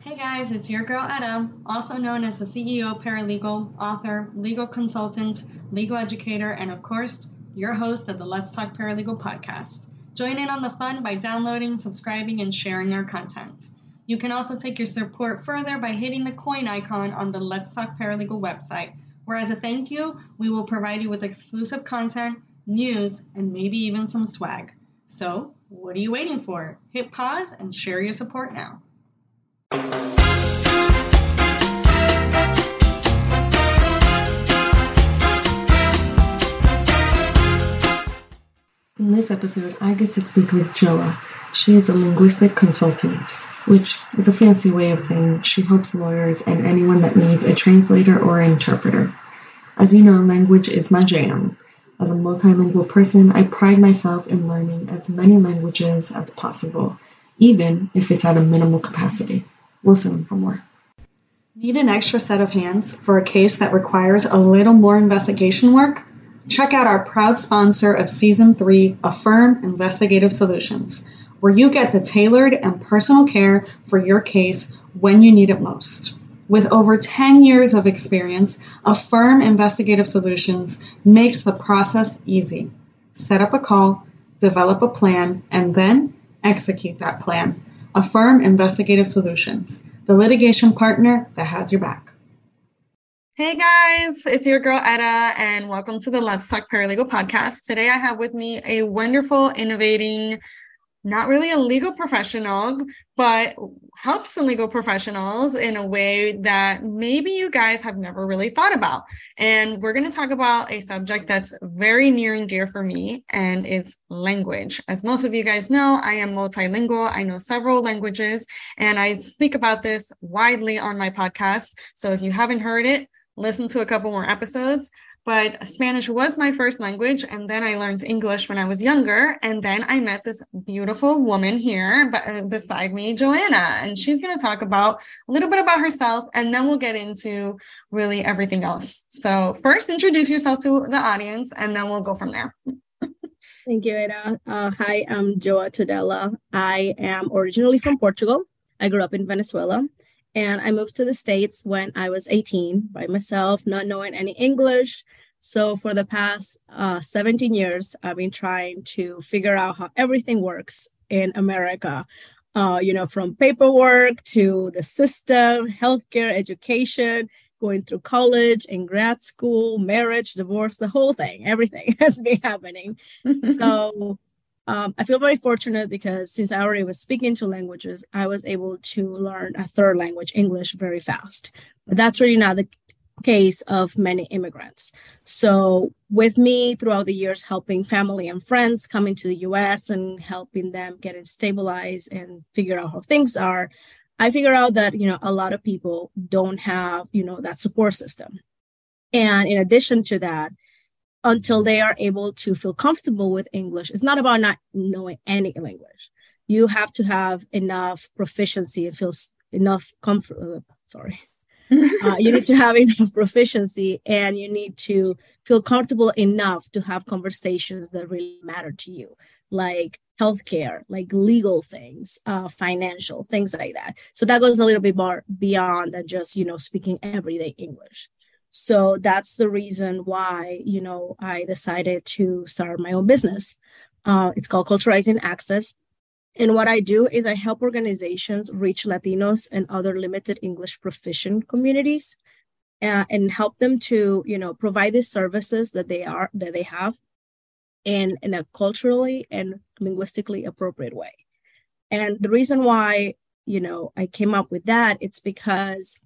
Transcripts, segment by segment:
Hey guys, it's your girl Etta, also known as the CEO paralegal, author, legal consultant, legal educator, and of course, your host of the Let's Talk Paralegal podcast. Join in on the fun by downloading, subscribing, and sharing our content. You can also take your support further by hitting the coin icon on the Let's Talk Paralegal website, where as a thank you, we will provide you with exclusive content, news, and maybe even some swag. So, what are you waiting for? Hit pause and share your support now. In this episode, I get to speak with Joa. She is a linguistic consultant, which is a fancy way of saying she helps lawyers and anyone that needs a translator or interpreter. As you know, language is my jam. As a multilingual person, I pride myself in learning as many languages as possible, even if it's at a minimal capacity. Listen for more. Need an extra set of hands for a case that requires a little more investigation work? Check out our proud sponsor of season three, Affirm Investigative Solutions, where you get the tailored and personal care for your case when you need it most. With over 10 years of experience, Affirm Investigative Solutions makes the process easy. Set up a call, develop a plan, and then execute that plan. Affirm Investigative Solutions, the litigation partner that has your back. Hey guys, it's your girl Etta, and welcome to the Let's Talk Paralegal podcast. Today I have with me a wonderful, innovating, not really a legal professional, but helps the legal professionals in a way that maybe you guys have never really thought about. And we're going to talk about a subject that's very near and dear for me, and it's language. As most of you guys know, I am multilingual. I know several languages, and I speak about this widely on my podcast. So if you haven't heard it, listen to a couple more episodes. But Spanish was my first language. And then I learned English when I was younger. And then I met this beautiful woman here beside me, Joanna. And she's going to talk about a little bit about herself. And then we'll get into really everything else. So, first, introduce yourself to the audience, and then we'll go from there. Thank you, Ada. Uh, hi, I'm Joa Tudela. I am originally from Portugal. I grew up in Venezuela. And I moved to the States when I was 18 by myself, not knowing any English. So for the past uh, 17 years, I've been trying to figure out how everything works in America. Uh, you know, from paperwork to the system, healthcare, education, going through college and grad school, marriage, divorce, the whole thing, everything has been happening. so um, I feel very fortunate because since I already was speaking two languages, I was able to learn a third language, English, very fast. But that's really not the case of many immigrants. So, with me throughout the years, helping family and friends coming to the US and helping them get it stabilized and figure out how things are, I figure out that, you know, a lot of people don't have, you know, that support system. And in addition to that, until they are able to feel comfortable with English. It's not about not knowing any language. You have to have enough proficiency and feel enough comfort. Uh, sorry. uh, you need to have enough proficiency and you need to feel comfortable enough to have conversations that really matter to you, like healthcare, like legal things, uh, financial things like that. So that goes a little bit more beyond than just you know speaking everyday English. So that's the reason why, you know, I decided to start my own business. Uh, it's called Culturalizing Access. And what I do is I help organizations reach Latinos and other limited English proficient communities uh, and help them to, you know, provide the services that they are that they have in, in a culturally and linguistically appropriate way. And the reason why, you know, I came up with that, it's because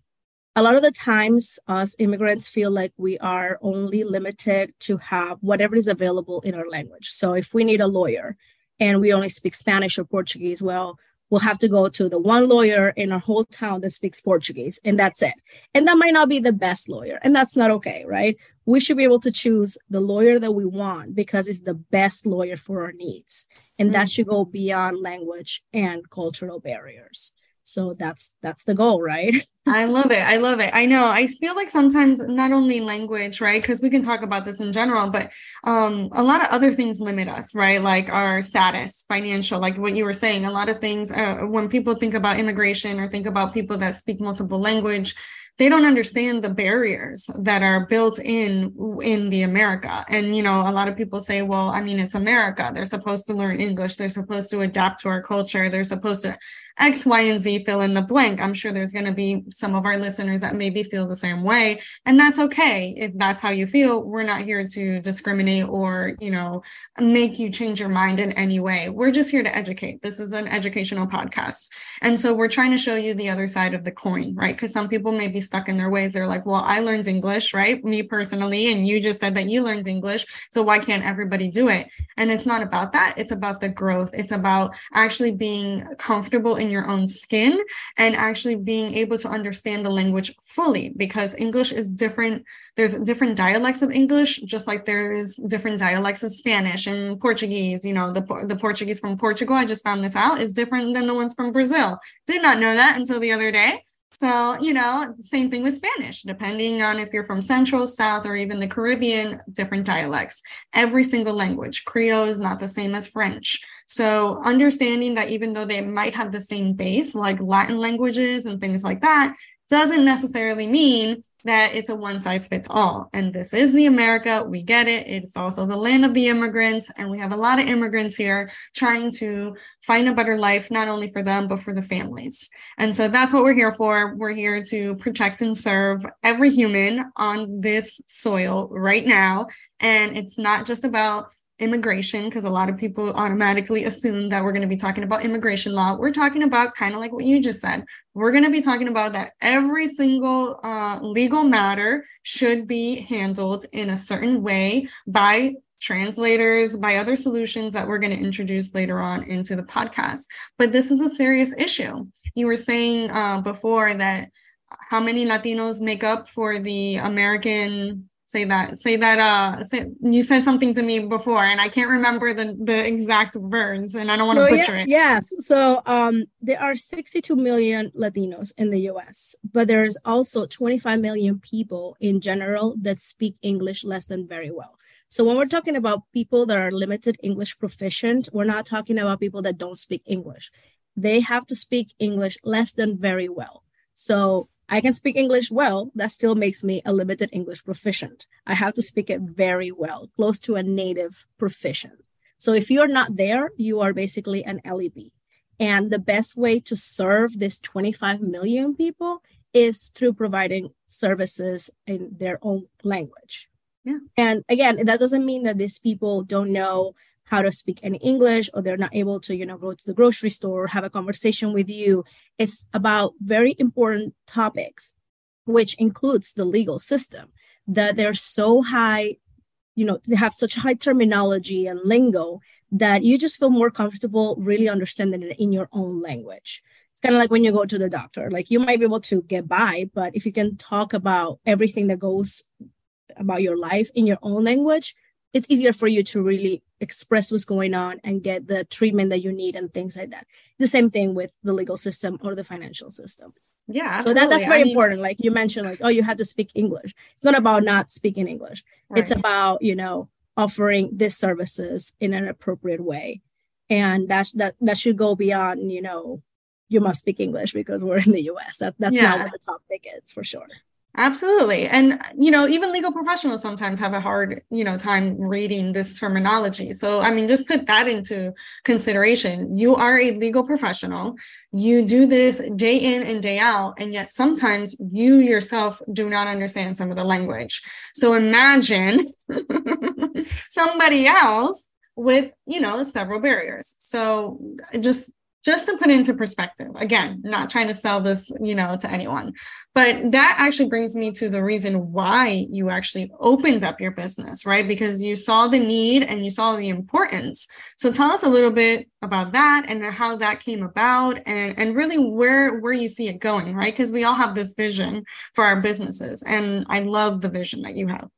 a lot of the times us immigrants feel like we are only limited to have whatever is available in our language. So if we need a lawyer and we only speak spanish or portuguese well we'll have to go to the one lawyer in our whole town that speaks portuguese and that's it. And that might not be the best lawyer and that's not okay right we should be able to choose the lawyer that we want because it's the best lawyer for our needs. And that should go beyond language and cultural barriers. So that's that's the goal right? I love it. I love it. I know. I feel like sometimes not only language right? Because we can talk about this in general but um a lot of other things limit us right? Like our status financial like what you were saying. A lot of things uh, when people think about immigration or think about people that speak multiple language they don't understand the barriers that are built in in the america. And you know a lot of people say well i mean it's america. They're supposed to learn english. They're supposed to adapt to our culture. They're supposed to X, Y, and Z fill in the blank. I'm sure there's going to be some of our listeners that maybe feel the same way. And that's okay. If that's how you feel, we're not here to discriminate or, you know, make you change your mind in any way. We're just here to educate. This is an educational podcast. And so we're trying to show you the other side of the coin, right? Because some people may be stuck in their ways. They're like, well, I learned English, right? Me personally. And you just said that you learned English. So why can't everybody do it? And it's not about that. It's about the growth. It's about actually being comfortable in your own skin and actually being able to understand the language fully because English is different. There's different dialects of English, just like there's different dialects of Spanish and Portuguese. You know, the, the Portuguese from Portugal, I just found this out, is different than the ones from Brazil. Did not know that until the other day. So, you know, same thing with Spanish, depending on if you're from Central, South, or even the Caribbean, different dialects. Every single language, Creole is not the same as French. So, understanding that even though they might have the same base, like Latin languages and things like that, doesn't necessarily mean that it's a one size fits all. And this is the America. We get it. It's also the land of the immigrants. And we have a lot of immigrants here trying to find a better life, not only for them, but for the families. And so that's what we're here for. We're here to protect and serve every human on this soil right now. And it's not just about immigration because a lot of people automatically assume that we're going to be talking about immigration law. We're talking about kind of like what you just said. We're going to be talking about that every single uh, legal matter should be handled in a certain way by translators, by other solutions that we're going to introduce later on into the podcast. But this is a serious issue. You were saying uh, before that how many Latinos make up for the American say that say that uh say, you said something to me before and i can't remember the the exact words and i don't want to butcher yeah, it. yes so um there are 62 million latinos in the us but there's also 25 million people in general that speak english less than very well. So when we're talking about people that are limited english proficient we're not talking about people that don't speak english. They have to speak english less than very well. So I can speak English well, that still makes me a limited English proficient. I have to speak it very well, close to a native proficient. So if you're not there, you are basically an LEP. And the best way to serve this 25 million people is through providing services in their own language. Yeah. And again, that doesn't mean that these people don't know how to speak any English or they're not able to, you know, go to the grocery store or have a conversation with you. It's about very important topics, which includes the legal system, that they're so high, you know, they have such high terminology and lingo that you just feel more comfortable really understanding it in your own language. It's kind of like when you go to the doctor, like you might be able to get by, but if you can talk about everything that goes about your life in your own language, it's easier for you to really express what's going on and get the treatment that you need and things like that. The same thing with the legal system or the financial system. Yeah. Absolutely. So that, that's very I mean, important. Like you mentioned, like, oh, you have to speak English. It's not about not speaking English. Right. It's about, you know, offering these services in an appropriate way. And that that that should go beyond, you know, you must speak English because we're in the US. That that's yeah. not what the topic is for sure. Absolutely. And, you know, even legal professionals sometimes have a hard, you know, time reading this terminology. So, I mean, just put that into consideration. You are a legal professional. You do this day in and day out. And yet sometimes you yourself do not understand some of the language. So imagine somebody else with, you know, several barriers. So just just to put into perspective again not trying to sell this you know to anyone but that actually brings me to the reason why you actually opened up your business right? Because you saw the need and you saw the importance. So tell us a little bit about that and how that came about and and really where where you see it going right? Because we all have this vision for our businesses and i love the vision that you have.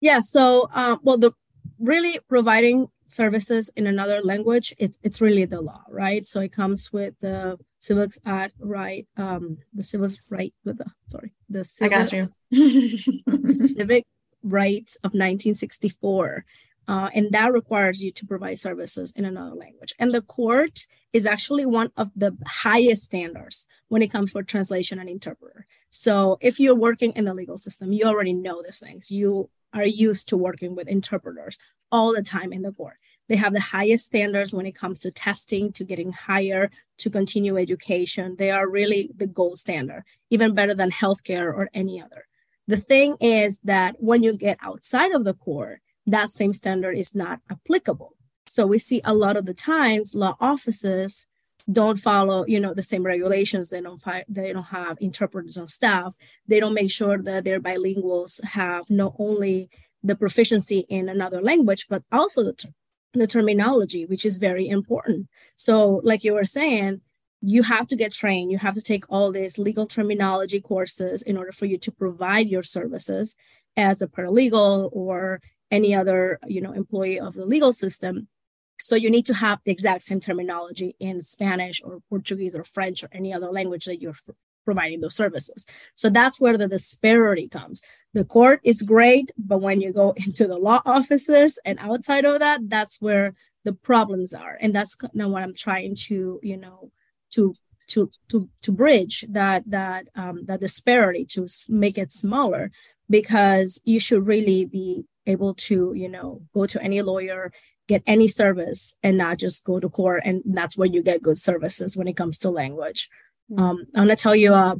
Yeah. So, um, well, the really providing services in another language, it's it's really the law, right? So it comes with the Civil Act right, um, the civil right with the sorry, the civil, I got you. civic rights of 1964. Uh, and that requires you to provide services in another language. And the court is actually one of the highest standards when it comes for translation and interpreter. So if you're working in the legal system, you already know these things. You are used to working with interpreters all the time in the court. They have the highest standards when it comes to testing, to getting higher, to continue education. They are really the gold standard, even better than healthcare or any other. The thing is that when you get outside of the court, that same standard is not applicable. So we see a lot of the times law offices don't follow, you know, the same regulations. They don't fi- they don't have interpreters on staff. They don't make sure that their bilinguals have not only the proficiency in another language, but also the, ter- the terminology, which is very important. So, like you were saying, you have to get trained. You have to take all these legal terminology courses in order for you to provide your services as a paralegal or any other, you know, employee of the legal system. So you need to have the exact same terminology in Spanish or Portuguese or French or any other language that you're f- providing those services. So that's where the disparity comes. The court is great, but when you go into the law offices and outside of that, that's where the problems are. And that's kind of what I'm trying to, you know, to to to to bridge that that um, that disparity to make it smaller because you should really be able to you know go to any lawyer get any service and not just go to court and that's where you get good services when it comes to language mm-hmm. um, i'm going to tell you a,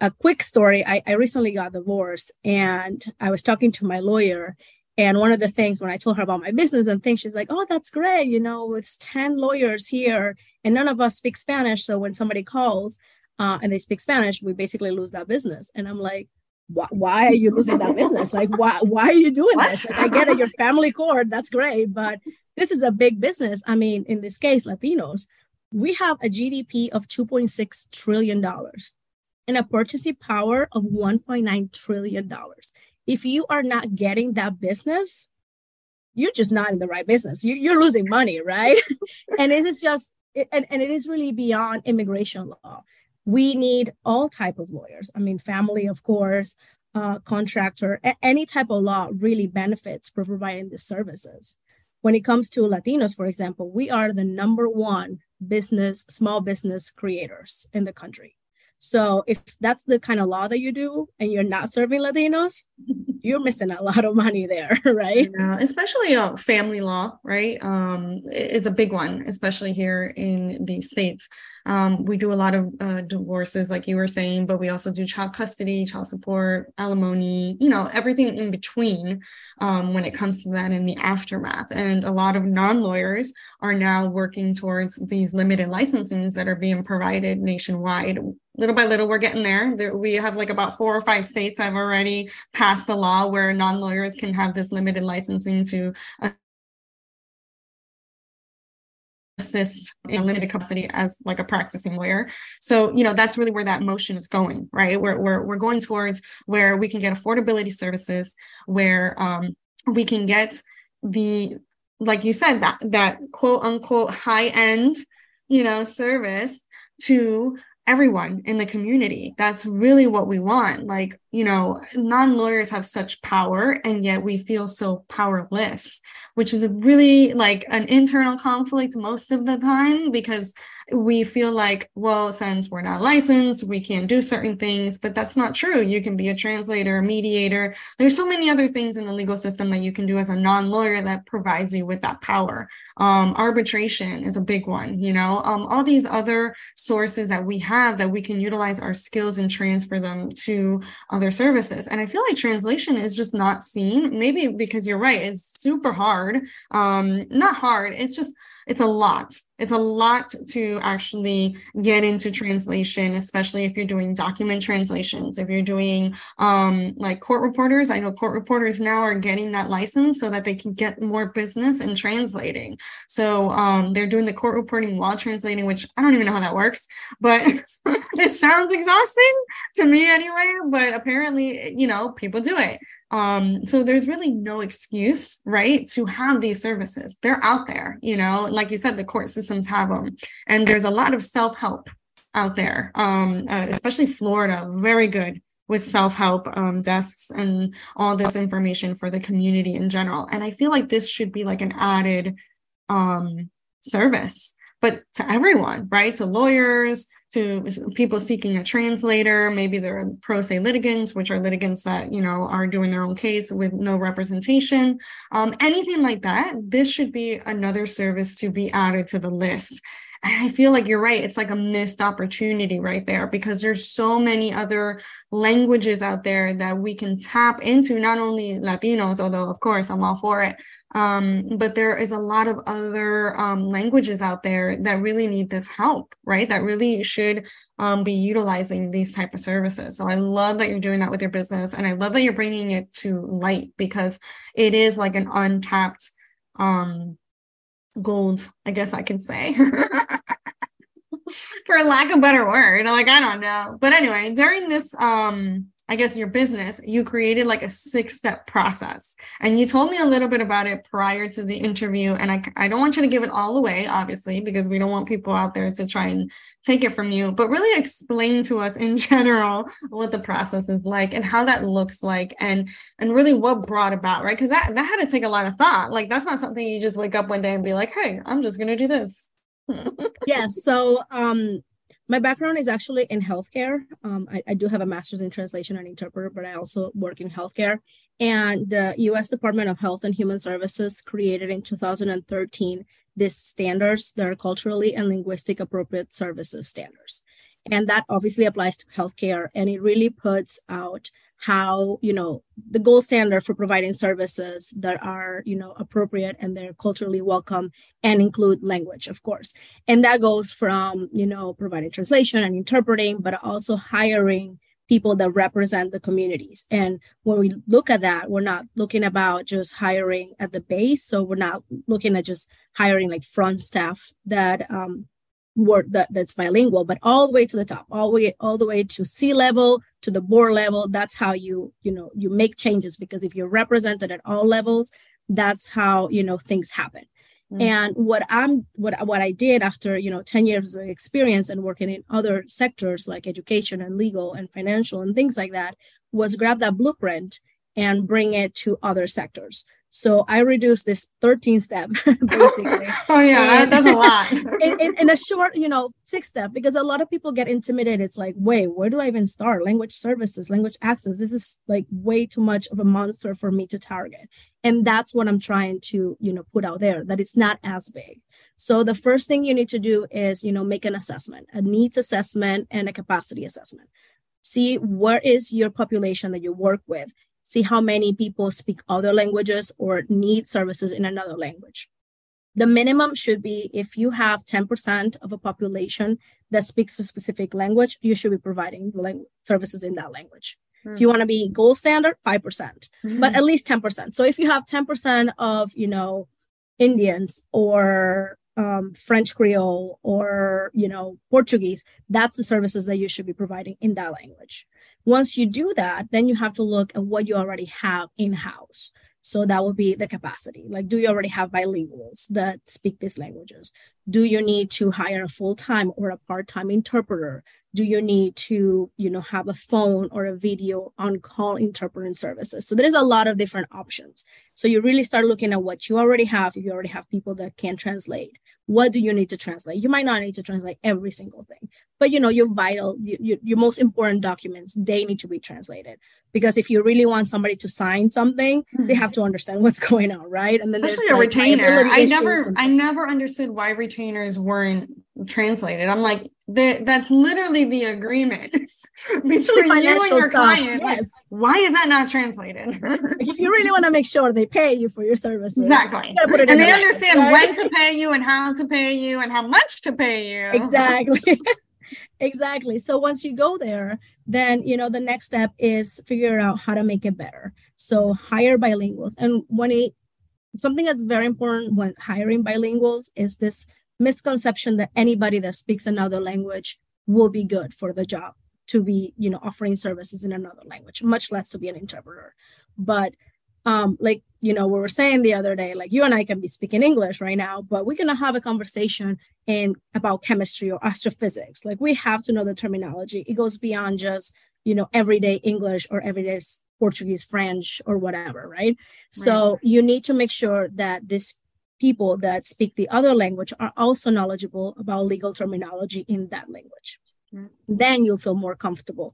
a quick story I, I recently got divorced and i was talking to my lawyer and one of the things when i told her about my business and things she's like oh that's great you know it's 10 lawyers here and none of us speak spanish so when somebody calls uh, and they speak spanish we basically lose that business and i'm like why, why are you losing that business? Like, why, why are you doing what? this? Like, I get it, your family court, that's great, but this is a big business. I mean, in this case, Latinos, we have a GDP of $2.6 trillion and a purchasing power of $1.9 trillion. If you are not getting that business, you're just not in the right business. You, you're losing money, right? and it is just, and, and it is really beyond immigration law we need all type of lawyers i mean family of course uh, contractor any type of law really benefits for providing the services when it comes to latinos for example we are the number one business small business creators in the country so if that's the kind of law that you do and you're not serving latinos you're missing a lot of money there, right? Yeah, especially uh, family law, right? Um, is a big one, especially here in the states. Um, we do a lot of uh, divorces, like you were saying, but we also do child custody, child support, alimony, you know, everything in between um, when it comes to that in the aftermath. And a lot of non lawyers are now working towards these limited licensings that are being provided nationwide little by little we're getting there. we have like about four or five states have already passed the law where non-lawyers can have this limited licensing to assist in a limited capacity as like a practicing lawyer. So, you know, that's really where that motion is going, right? We're, we're, we're going towards where we can get affordability services, where um, we can get the, like you said, that, that quote unquote high end, you know, service to everyone in the community. That's really what we want. Like, you know, non lawyers have such power, and yet we feel so powerless, which is really like an internal conflict most of the time because we feel like, well, since we're not licensed, we can't do certain things, but that's not true. You can be a translator, a mediator. There's so many other things in the legal system that you can do as a non lawyer that provides you with that power. Um, arbitration is a big one, you know, um, all these other sources that we have that we can utilize our skills and transfer them to other services. And I feel like translation is just not seen, maybe because you're right, it's super hard. Um, not hard, it's just it's a lot. It's a lot to actually get into translation, especially if you're doing document translations. If you're doing um, like court reporters, I know court reporters now are getting that license so that they can get more business in translating. So um, they're doing the court reporting while translating, which I don't even know how that works, but it sounds exhausting to me anyway. But apparently, you know, people do it. Um, so there's really no excuse, right, to have these services. They're out there, you know, like you said, the court systems have them. And there's a lot of self help out there, um, uh, especially Florida, very good with self-help um, desks and all this information for the community in general and i feel like this should be like an added um, service but to everyone right to lawyers to people seeking a translator maybe they're pro se litigants which are litigants that you know are doing their own case with no representation um, anything like that this should be another service to be added to the list I feel like you're right. It's like a missed opportunity right there because there's so many other languages out there that we can tap into, not only Latinos, although of course I'm all for it. Um, but there is a lot of other um, languages out there that really need this help, right? That really should um, be utilizing these type of services. So I love that you're doing that with your business, and I love that you're bringing it to light because it is like an untapped um gold, I guess I can say. For lack of better word. Like I don't know. But anyway, during this um I guess your business, you created like a six step process. And you told me a little bit about it prior to the interview. And I, I don't want you to give it all away, obviously, because we don't want people out there to try and take it from you, but really explain to us in general what the process is like and how that looks like and and really what brought about, right? Because that, that had to take a lot of thought. Like that's not something you just wake up one day and be like, hey, I'm just gonna do this. yeah. So um my background is actually in healthcare. Um, I, I, do have a master's in translation and interpreter, but I also work in healthcare. And the US Department of Health and Human Services created in 2013 these standards that are culturally and linguistic appropriate services standards. And that obviously applies to healthcare. And it really puts out how you know the gold standard for providing services that are you know appropriate and they're culturally welcome and include language of course. And that goes from you know providing translation and interpreting but also hiring people that represent the communities. And when we look at that we're not looking about just hiring at the base. So we're not looking at just hiring like front staff that um, word that, that's bilingual, but all the way to the top, all the way all the way to C level to the board level. That's how you you know you make changes because if you're represented at all levels, that's how you know things happen. Mm-hmm. And what I'm what what I did after you know 10 years of experience and working in other sectors like education and legal and financial and things like that was grab that blueprint and bring it to other sectors. So I reduced this 13 step basically. oh yeah, and, that's a lot. in, in, in, a short, you know, six step because a lot of people get intimidated. It's like, wait, where do I even start? Language services, language access. This is like way too much of a monster for me to target. And that's what I'm trying to, you know, put out there that it's not as big. So the first thing you need to do is, you know, make an assessment, a needs assessment and a capacity assessment see where is your population that you work with see how many people speak other languages or need services in another language. The minimum should be if you have 10% of a population that speaks a specific language, you should be providing language, services in that language. Mm. If you want to be gold standard, 5%, mm. but at least 10%. So if you have 10% of, you know, Indians or um, French Creole or you know Portuguese, that's the services that you should be providing in that language. Once you do that, then you have to look at what you already have in house. So that would be the capacity. Like, do you already have bilinguals that speak these languages? Do you need to hire a full time or a part time interpreter? Do you need to, you know, have a phone or a video on call interpreting services? So there's a lot of different options. So you really start looking at what you already have. If you already have people that can translate, what do you need to translate? You might not need to translate every single thing but you know your vital your, your most important documents they need to be translated. Because if you really want somebody to sign something they mm-hmm. have to understand what's going on right? And then especially a like retainer. i never i never understood why retainers weren't translated. I'm like the, that's literally the agreement between you and your stuff. client yes. why is that not translated? If you really want to make sure they pay you for your services exactly. and they understand right? when to pay you and how to pay you and how much to pay you. Exactly. Exactly. So once you go there then you know the next step is figure out how to make it better. So hire bilinguals. And when it something that's very important when hiring bilinguals is this misconception that anybody that speaks another language will be good for the job to be you know offering services in another language much less to be an interpreter. But um like you know we were saying the other day like you and i can be speaking english right now but we're going to have a conversation in about chemistry or astrophysics. Like we have to know the terminology. It goes beyond just you know everyday english or everyday portuguese french or whatever right, right. so you need to make sure that these people that speak the other language are also knowledgeable about legal terminology in that language mm-hmm. then you'll feel more comfortable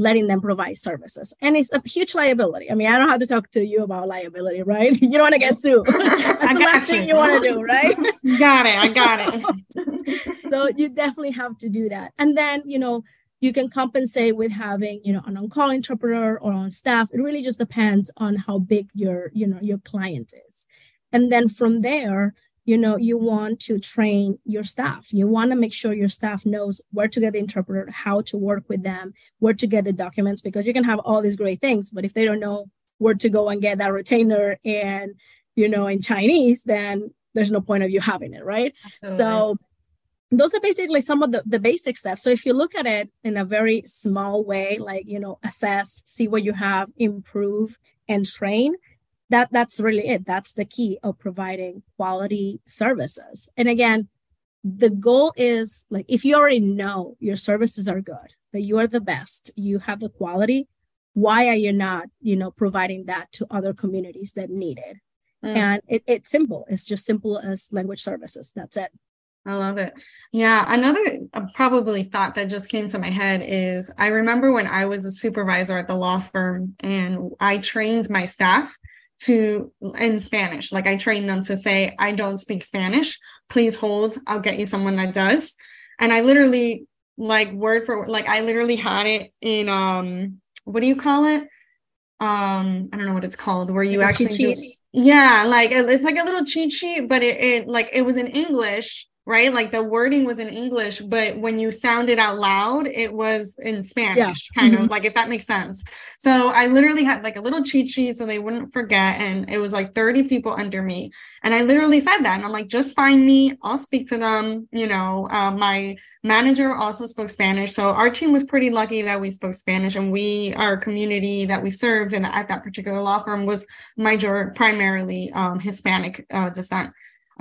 letting them provide services. And it's a huge liability. I mean, I don't have to talk to you about liability, right? You don't want to get sued. That's I the last thing you want to do, right? got it. I got it. so you definitely have to do that. And then, you know, you can compensate with having, you know, an on-call interpreter or on staff. It really just depends on how big your, you know, your client is. And then from there, you know you want to train your staff. You want to make sure your staff knows where to get the interpreter how to work with them where to get the documents because you can have all these great things but if they don't know where to go and get that retainer and you know in chinese then there's no point of you having it right? Absolutely. so those are basically some of the, the basic steps so if you look at it in a very small way like you know assess see what you have improve and train that that's really it that's the key of providing quality services and again the goal is like if you already know your services are good that you are the best you have the quality why are you not you know providing that to other communities that need it mm. and it, it's simple it's just simple as language services that's it I love it. Yeah. Another uh, probably thought that just came to my head is I remember when I was a supervisor at the law firm and I trained my staff to in Spanish. Like I train them to say, I don't speak Spanish. Please hold. I'll get you someone that does. And I literally like word for like I literally had it in um what do you call it? Um, I don't know what it's called, where you like actually do, yeah, like it's like a little cheat sheet, but it, it like it was in English right? Like the wording was in English, but when you sound it out loud, it was in Spanish, yeah. kind mm-hmm. of like if that makes sense. So I literally had like a little cheat sheet so they wouldn't forget. And it was like 30 people under me. And I literally said that. And I'm like, just find me, I'll speak to them. You know, uh, my manager also spoke Spanish. So our team was pretty lucky that we spoke Spanish. And we, our community that we served and at that particular law firm was major, primarily um, Hispanic uh, descent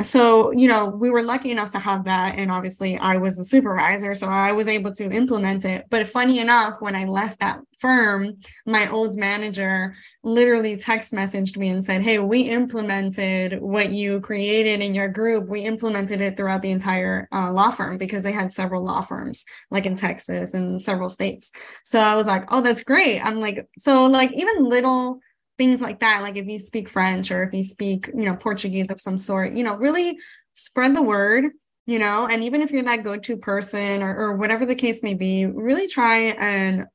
so you know we were lucky enough to have that and obviously i was the supervisor so i was able to implement it. But funny enough when i left that firm my old manager literally text messaged me and said hey we implemented what you created in your group. We implemented it throughout the entire uh, law firm because they had several law firms like in texas and several states. So i was like oh that's great. I'm like so like even little things like that. Like if you speak french or if you speak you know portuguese of some sort you know really spread the word you know? And even if you're that go-to person or, or whatever the case may be really try and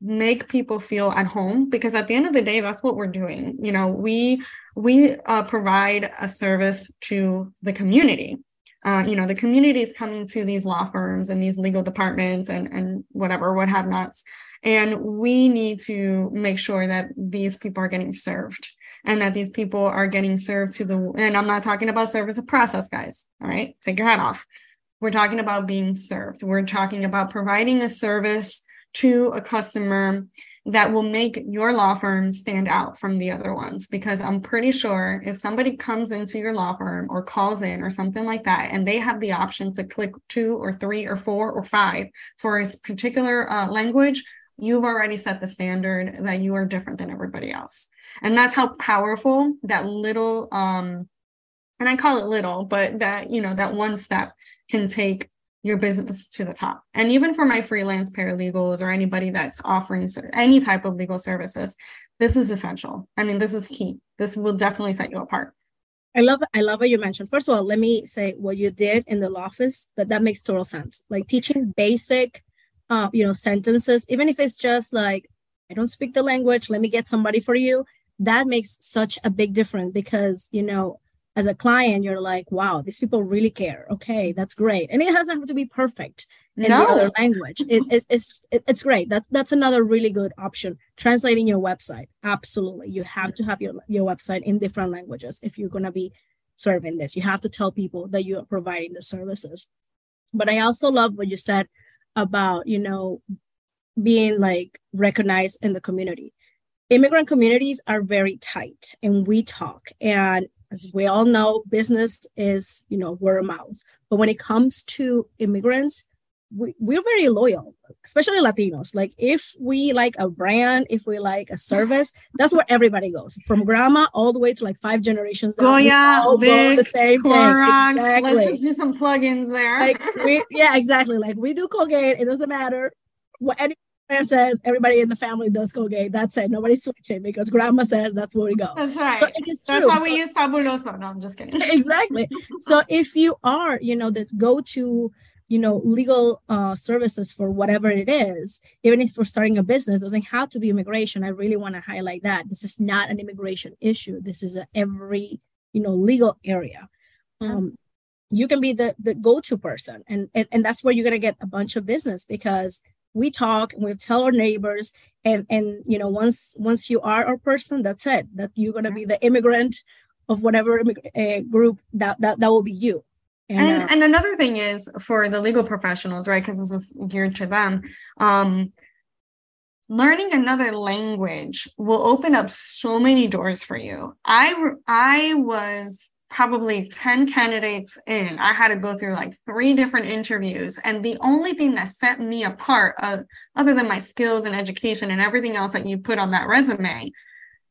make people feel at home because at the end of the day that's what we're doing. You know we we uh, provide a service to the community uh, you know the community is coming to these law firms and these legal departments and and whatever what have nots. And we need to make sure that these people are getting served and that these people are getting served to the and i'm not talking about service of process guys. All right? Take your hat off. We're talking about being served. We're talking about providing a service to a customer that will make your law firm stand out from the other ones. Because I'm pretty sure if somebody comes into your law firm or calls in or something like that and they have the option to click two or three or four or five for a particular uh, language you've already set the standard that you are different than everybody else. And that's how powerful that little um and i call it little but that you know that one step can take your business to the top. And even for my freelance paralegals or anybody that's offering any type of legal services, this is essential. I mean, this is key. This will definitely set you apart. I love I love what you mentioned. First of all, let me say what you did in the law office that that makes total sense. Like teaching basic, uh, you know, sentences, even if it's just like I don't speak the language, let me get somebody for you. That makes such a big difference because you know as a client, you're like, wow, these people really care. Okay, that's great. And it doesn't have to be perfect in no. the other language. It, it, it's it, it's great. That that's another really good option. Translating your website. Absolutely. You have to have your, your website in different languages if you're gonna be serving this. You have to tell people that you are providing the services. But I also love what you said about, you know, being like recognized in the community immigrant communities are very tight and we talk and as we all know business is you know word of mouth. But when it comes to immigrants we, we're very loyal especially latinos. Like if we like a brand if we like a service that's where everybody goes. From grandma all the way to like five generations Goya, Vicks, Clorox. Exactly. let's just do some plugins there. Like we, yeah exactly. Like we do colgate it doesn't matter. What any and says everybody in the family does Colgate. That's it. Nobody's switching because grandma says that's where we go. That's right. That's why so, we use Fabuloso. No, I'm just kidding. exactly. so if you are, you know, the go-to, you know, legal uh, services for whatever it is, even if for starting a business, it doesn't have to be immigration. I really want to highlight that this is not an immigration issue. This is a every, you know, legal area. Um, you can be the the go-to person, and, and and that's where you're gonna get a bunch of business because we talk and we tell our neighbors and and you know once once you are our person that's it that you're going to be the immigrant of whatever uh, group that, that that will be you. And and, uh, and another thing is for the legal professionals right because this is geared to them um learning another language will open up so many doors for you. I i was probably 10 candidates in, I had to go through like three different interviews. And the only thing that set me apart, uh, other than my skills and education and everything else that you put on that resume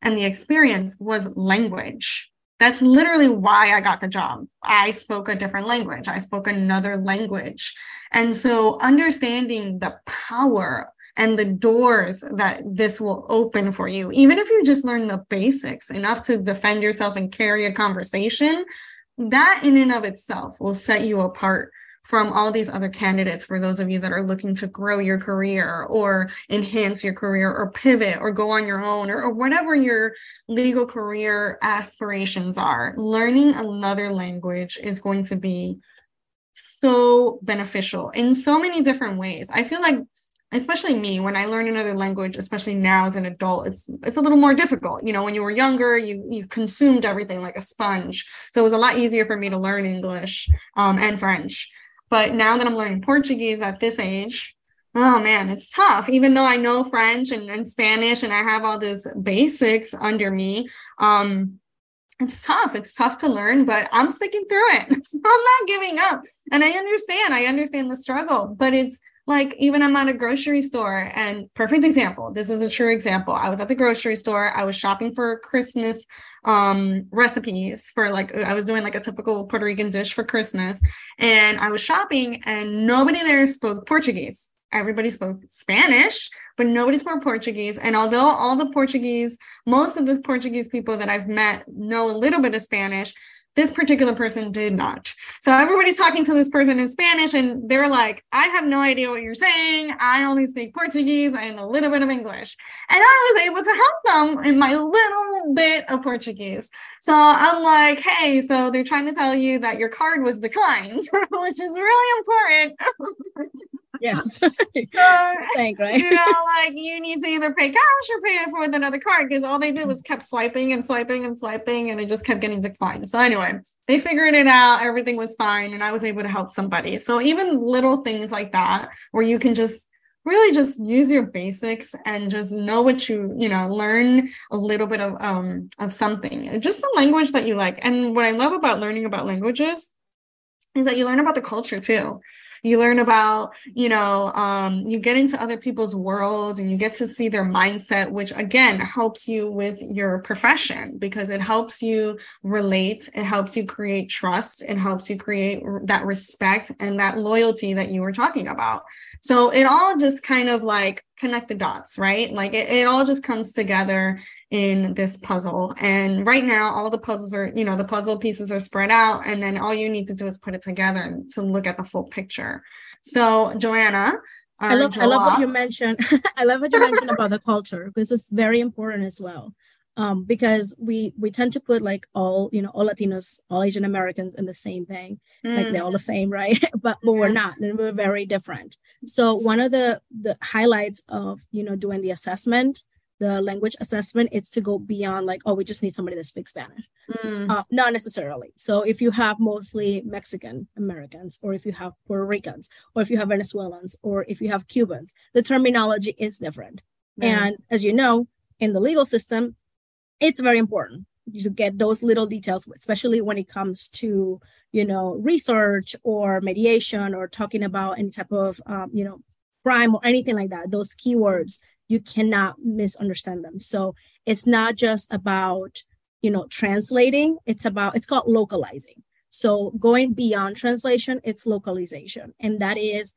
and the experience, was language. That's literally why I got the job. I spoke a different language, I spoke another language. And so understanding the power and the doors that this will open for you. Even if you just learn the basics enough to defend yourself and carry a conversation, that in and of itself will set you apart from all these other candidates for those of you that are looking to grow your career or enhance your career or pivot or go on your own or, or whatever your legal career aspirations are. Learning another language is going to be so beneficial in so many different ways. I feel like especially me when i learn another language especially now as an adult it's it's a little more difficult you know when you were younger you you consumed everything like a sponge so it was a lot easier for me to learn english um, and french but now that i'm learning portuguese at this age oh man it's tough even though i know french and, and spanish and i have all these basics under me um, it's tough. It's tough to learn, but I'm sticking through it. I'm not giving up. And I understand. I understand the struggle, but it's like even I'm at a grocery store and perfect example. This is a true example. I was at the grocery store. I was shopping for Christmas um recipes for like I was doing like a typical Puerto Rican dish for Christmas and I was shopping and nobody there spoke Portuguese. Everybody spoke Spanish, but nobody spoke Portuguese. And although all the Portuguese, most of the Portuguese people that I've met know a little bit of Spanish, this particular person did not. So everybody's talking to this person in Spanish, and they're like, I have no idea what you're saying. I only speak Portuguese and a little bit of English. And I was able to help them in my little bit of Portuguese. So I'm like, hey, so they're trying to tell you that your card was declined, which is really important. Yes. so, Thank, right? you know, like you need to either pay cash or pay it for with another card because all they did was kept swiping and swiping and swiping and it just kept getting declined. So anyway, they figured it out. Everything was fine. And I was able to help somebody. So even little things like that, where you can just really just use your basics and just know what you you know learn a little bit of um of something just a language that you like and what i love about learning about languages is that you learn about the culture too you learn about you know um, you get into other people's worlds and you get to see their mindset which again helps you with your profession because it helps you relate it helps you create trust it helps you create that respect and that loyalty that you were talking about. So it all just kind of like connect the dots right? Like it, it all just comes together in this puzzle. And right now, all the puzzles are, you know, the puzzle pieces are spread out, and then all you need to do is put it together to look at the full picture. So, Joanna, I love, I love what you mentioned. I love what you mentioned about the culture because it's very important as well. Um, because we we tend to put like all you know all Latinos, all Asian Americans in the same thing, mm. like they're all the same, right? but but we're not. and We're very different. So one of the the highlights of you know doing the assessment the language assessment it's to go beyond like oh we just need somebody that speaks spanish mm. uh, not necessarily so if you have mostly mexican americans or if you have puerto ricans or if you have venezuelans or if you have cubans the terminology is different mm. and as you know in the legal system, it's very important to get those little details, especially when it comes to, you know, research or mediation or talking about any type of, um, you know, crime or anything like that. Those keywords, you cannot misunderstand them. So it's not just about, you know, translating. It's about, it's called localizing. So going beyond translation, it's localization. And that is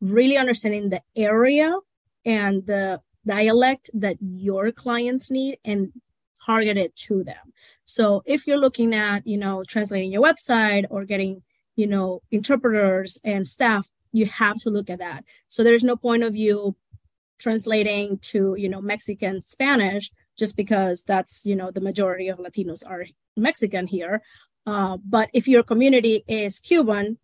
really understanding the area and the dialect that your clients need and target it to them. So if you're looking at, you know, translating your website or getting, you know, interpreters and staff, you have to look at that. So there's no point of you translating to, you know, Mexican Spanish just because that's, you know, the majority of Latinos are Mexican here. Uh, but if your community is Cuban,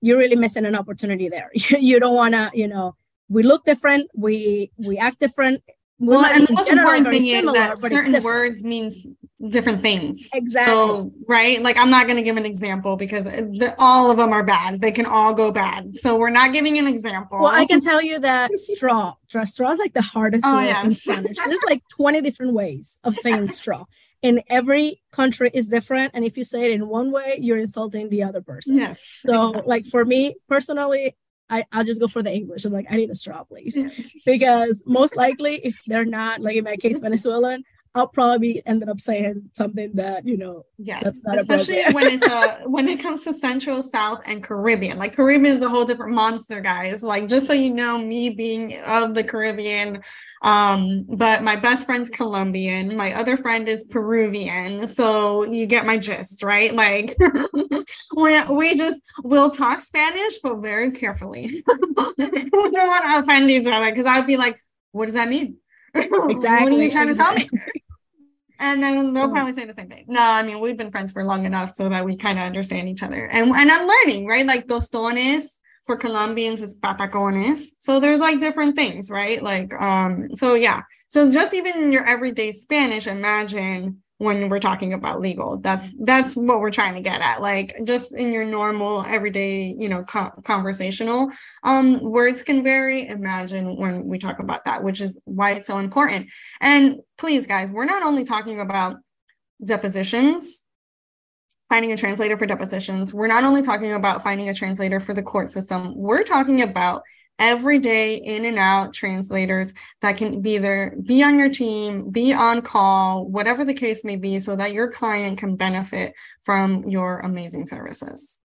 you're really missing an opportunity there. you don't want to, you know, we look different, we we act different. We well, and the most important thing is that certain words means different things. Exactly. So, right? Like I'm not going to give an example because uh, the, all of them are bad. They can all go bad. So we're not giving an example. Well, I can tell you that straw, straw is like the hardest oh, word yes. in Spanish. There's like 20 different ways of saying straw in every country is different and if you say it in one way you're insulting the other person yes so exactly. like for me personally I, I'll just go for the English. I'm like, I need a straw, please. because most likely, if they're not, like in my case, Venezuelan, I'll probably ended up saying something that you know. Yes, especially when it's a when it comes to Central, South, and Caribbean. Like Caribbean is a whole different monster, guys. Like just so you know, me being of the Caribbean, um, but my best friend's Colombian. My other friend is Peruvian. So you get my gist, right? Like we we just will talk Spanish, but very carefully. we don't want to offend each other because I'd be like, "What does that mean?" Exactly. what are you trying to tell me? And then they'll probably say the same thing. No, I mean we've been friends for long enough so that we kind of understand each other. And and I'm learning, right? Like tostones for Colombians is patacones. So there's like different things, right? Like um, so yeah. So just even in your everyday Spanish, imagine when we're talking about legal. That's that's what we're trying to get at like just in your normal everyday you know co- conversational um words can vary. Imagine when we talk about that which is why it's so important. And please guys we're not only talking about depositions finding a translator for depositions. We're not only talking about finding a translator for the court system. We're talking about everyday in and out translators that can be there, be on your team, be on call, whatever the case may be, so that your client can benefit from your amazing services.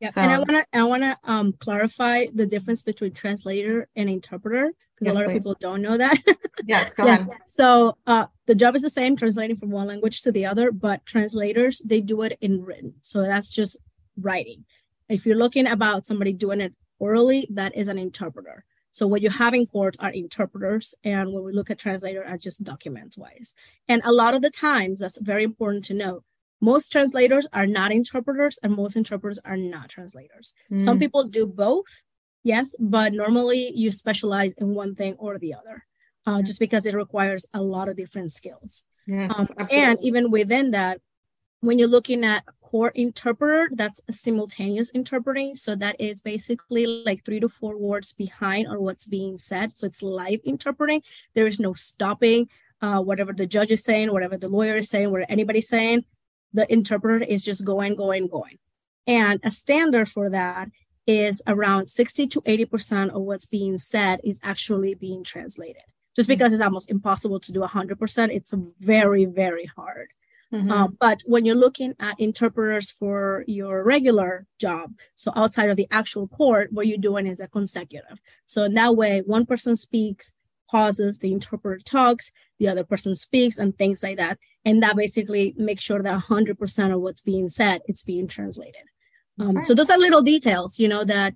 Yeah, so, and I want to I want to um, clarify the difference between translator and interpreter because yes, a lot please. of people don't know that. yes, go yes. ahead. So uh, the job is the same, translating from one language to the other, but translators they do it in written, so that's just writing. If you're looking about somebody doing it orally, that is an interpreter. So what you have in court are interpreters, and when we look at translator, are just document wise. And a lot of the times, that's very important to know. Most translators are not interpreters, and most interpreters are not translators. Mm. Some people do both, yes, but normally you specialize in one thing or the other, uh, just because it requires a lot of different skills. Yes, um, and even within that, when you're looking at court interpreter, that's a simultaneous interpreting. So that is basically like three to four words behind on what's being said. So it's live interpreting. There is no stopping uh, whatever the judge is saying, whatever the lawyer is saying, whatever anybody's saying. The interpreter is just going, going, going. And a standard for that is around 60 to 80% of what's being said is actually being translated. Just mm-hmm. because it's almost impossible to do 100%, it's very, very hard. Mm-hmm. Uh, but when you're looking at interpreters for your regular job, so outside of the actual court, what you're doing is a consecutive. So in that way, one person speaks, pauses, the interpreter talks, the other person speaks, and things like that. And that basically makes sure that 100% of what's being said is being translated. Um, right. So those are little details, you know, that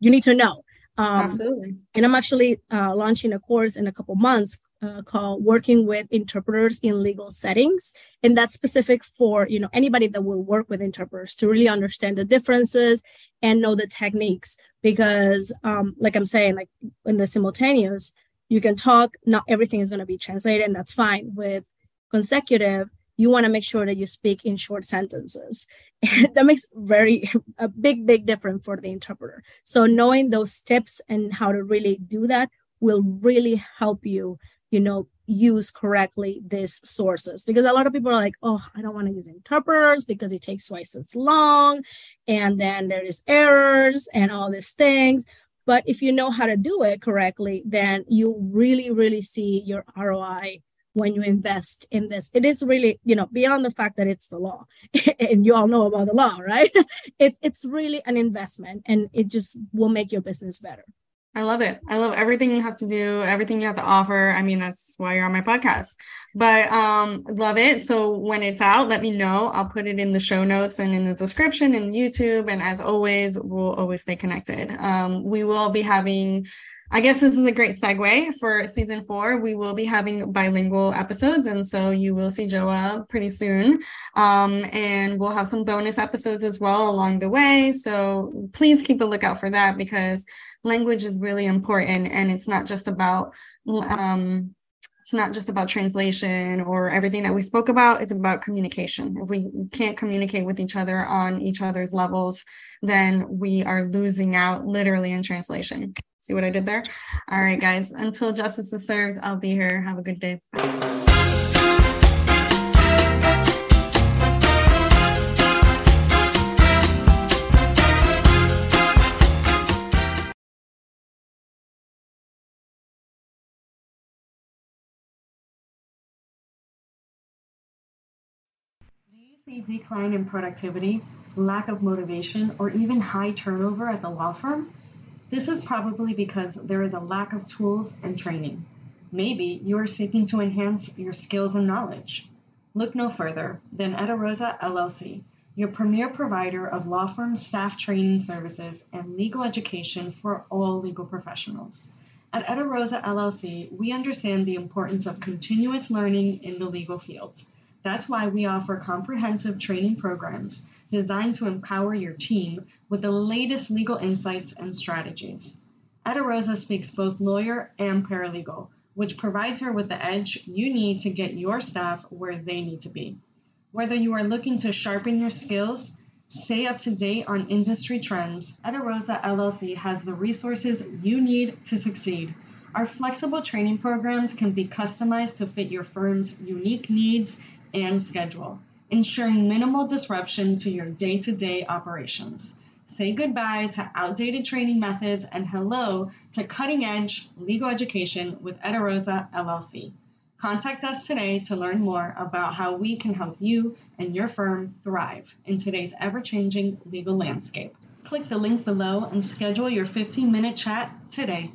you need to know. Um, Absolutely. And I'm actually uh, launching a course in a couple months uh, called working with interpreters in legal settings. And that's specific for you know anybody that will work with interpreters to really understand the differences and know the techniques. Because um, like i'm saying like in the simultaneous you can talk not everything is going to be translated and that's fine. With consecutive you want to make sure that you speak in short sentences. That makes very a big big difference for the interpreter. So knowing those tips and how to really do that will really help you you know, use correctly these sources. Because a lot of people are like oh i don't want to use interpreters because it takes twice as long and then there is errors and all these things. But if you know how to do it correctly then you really really see your roi when you invest in this. It is really you know beyond the fact that it's the law. And you all know about the law right? It, it's really an investment and it just will make your business better I love it. I love everything you have to do, everything you have to offer. I mean, that's why you're on my podcast. But um love it. So when it's out, let me know. I'll put it in the show notes and in the description in YouTube. And as always, we'll always stay connected. Um, we will be having I guess this is a great segue for season four. We will be having bilingual episodes, and so you will see Joa pretty soon. Um, and we'll have some bonus episodes as well along the way. So please keep a lookout for that because language is really important and it's not just about um, it's not just about translation or everything that we spoke about. It's about communication. If we can't communicate with each other on each other's levels then we are losing out literally in translation. See what i did there? All right guys. Until justice is served i'll be here. Have a good day. Bye. See decline in productivity, lack of motivation, or even high turnover at the law firm? This is probably because there is a lack of tools and training. Maybe you are seeking to enhance your skills and knowledge. Look no further than Etarosa LLC, your premier provider of law firm staff training services and legal education for all legal professionals. At Etarosa LLC, we understand the importance of continuous learning in the legal field. That's why we offer comprehensive training programs designed to empower your team with the latest legal insights and strategies. Etarosa speaks both lawyer and paralegal, which provides her with the edge you need to get your staff where they need to be. Whether you are looking to sharpen your skills, stay up to date on industry trends, Etarosa LLC has the resources you need to succeed. Our flexible training programs can be customized to fit your firm's unique needs and schedule, ensuring minimal disruption to your day to day operations. Say goodbye to outdated training methods and hello to cutting edge legal education with Etarosa LLC. Contact us today to learn more about how we can help you and your firm thrive in today's ever changing legal landscape. Click the link below and schedule your 15 minute chat today.